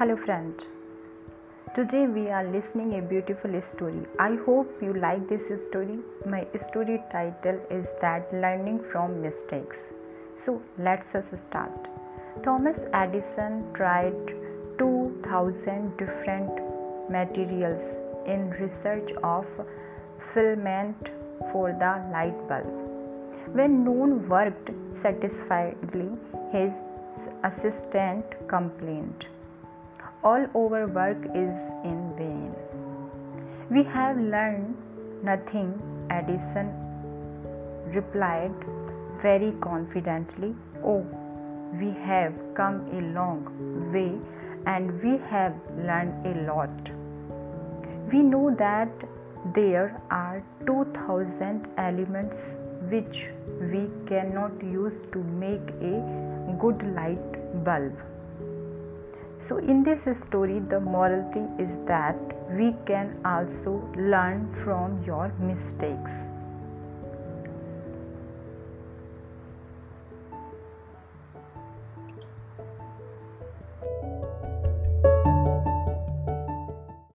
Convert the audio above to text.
Hello friend. Today we are listening a beautiful story. I hope you like this story. My story title is that learning from mistakes. So let's us start. Thomas Edison tried 2000 different materials in research of filament for the light bulb. When none worked satisfactorily, his assistant complained all our work is in vain. We have learned nothing, Edison replied very confidently. Oh, we have come a long way and we have learned a lot. We know that there are 2000 elements which we cannot use to make a good light bulb. So, in this story, the morality is that we can also learn from your mistakes.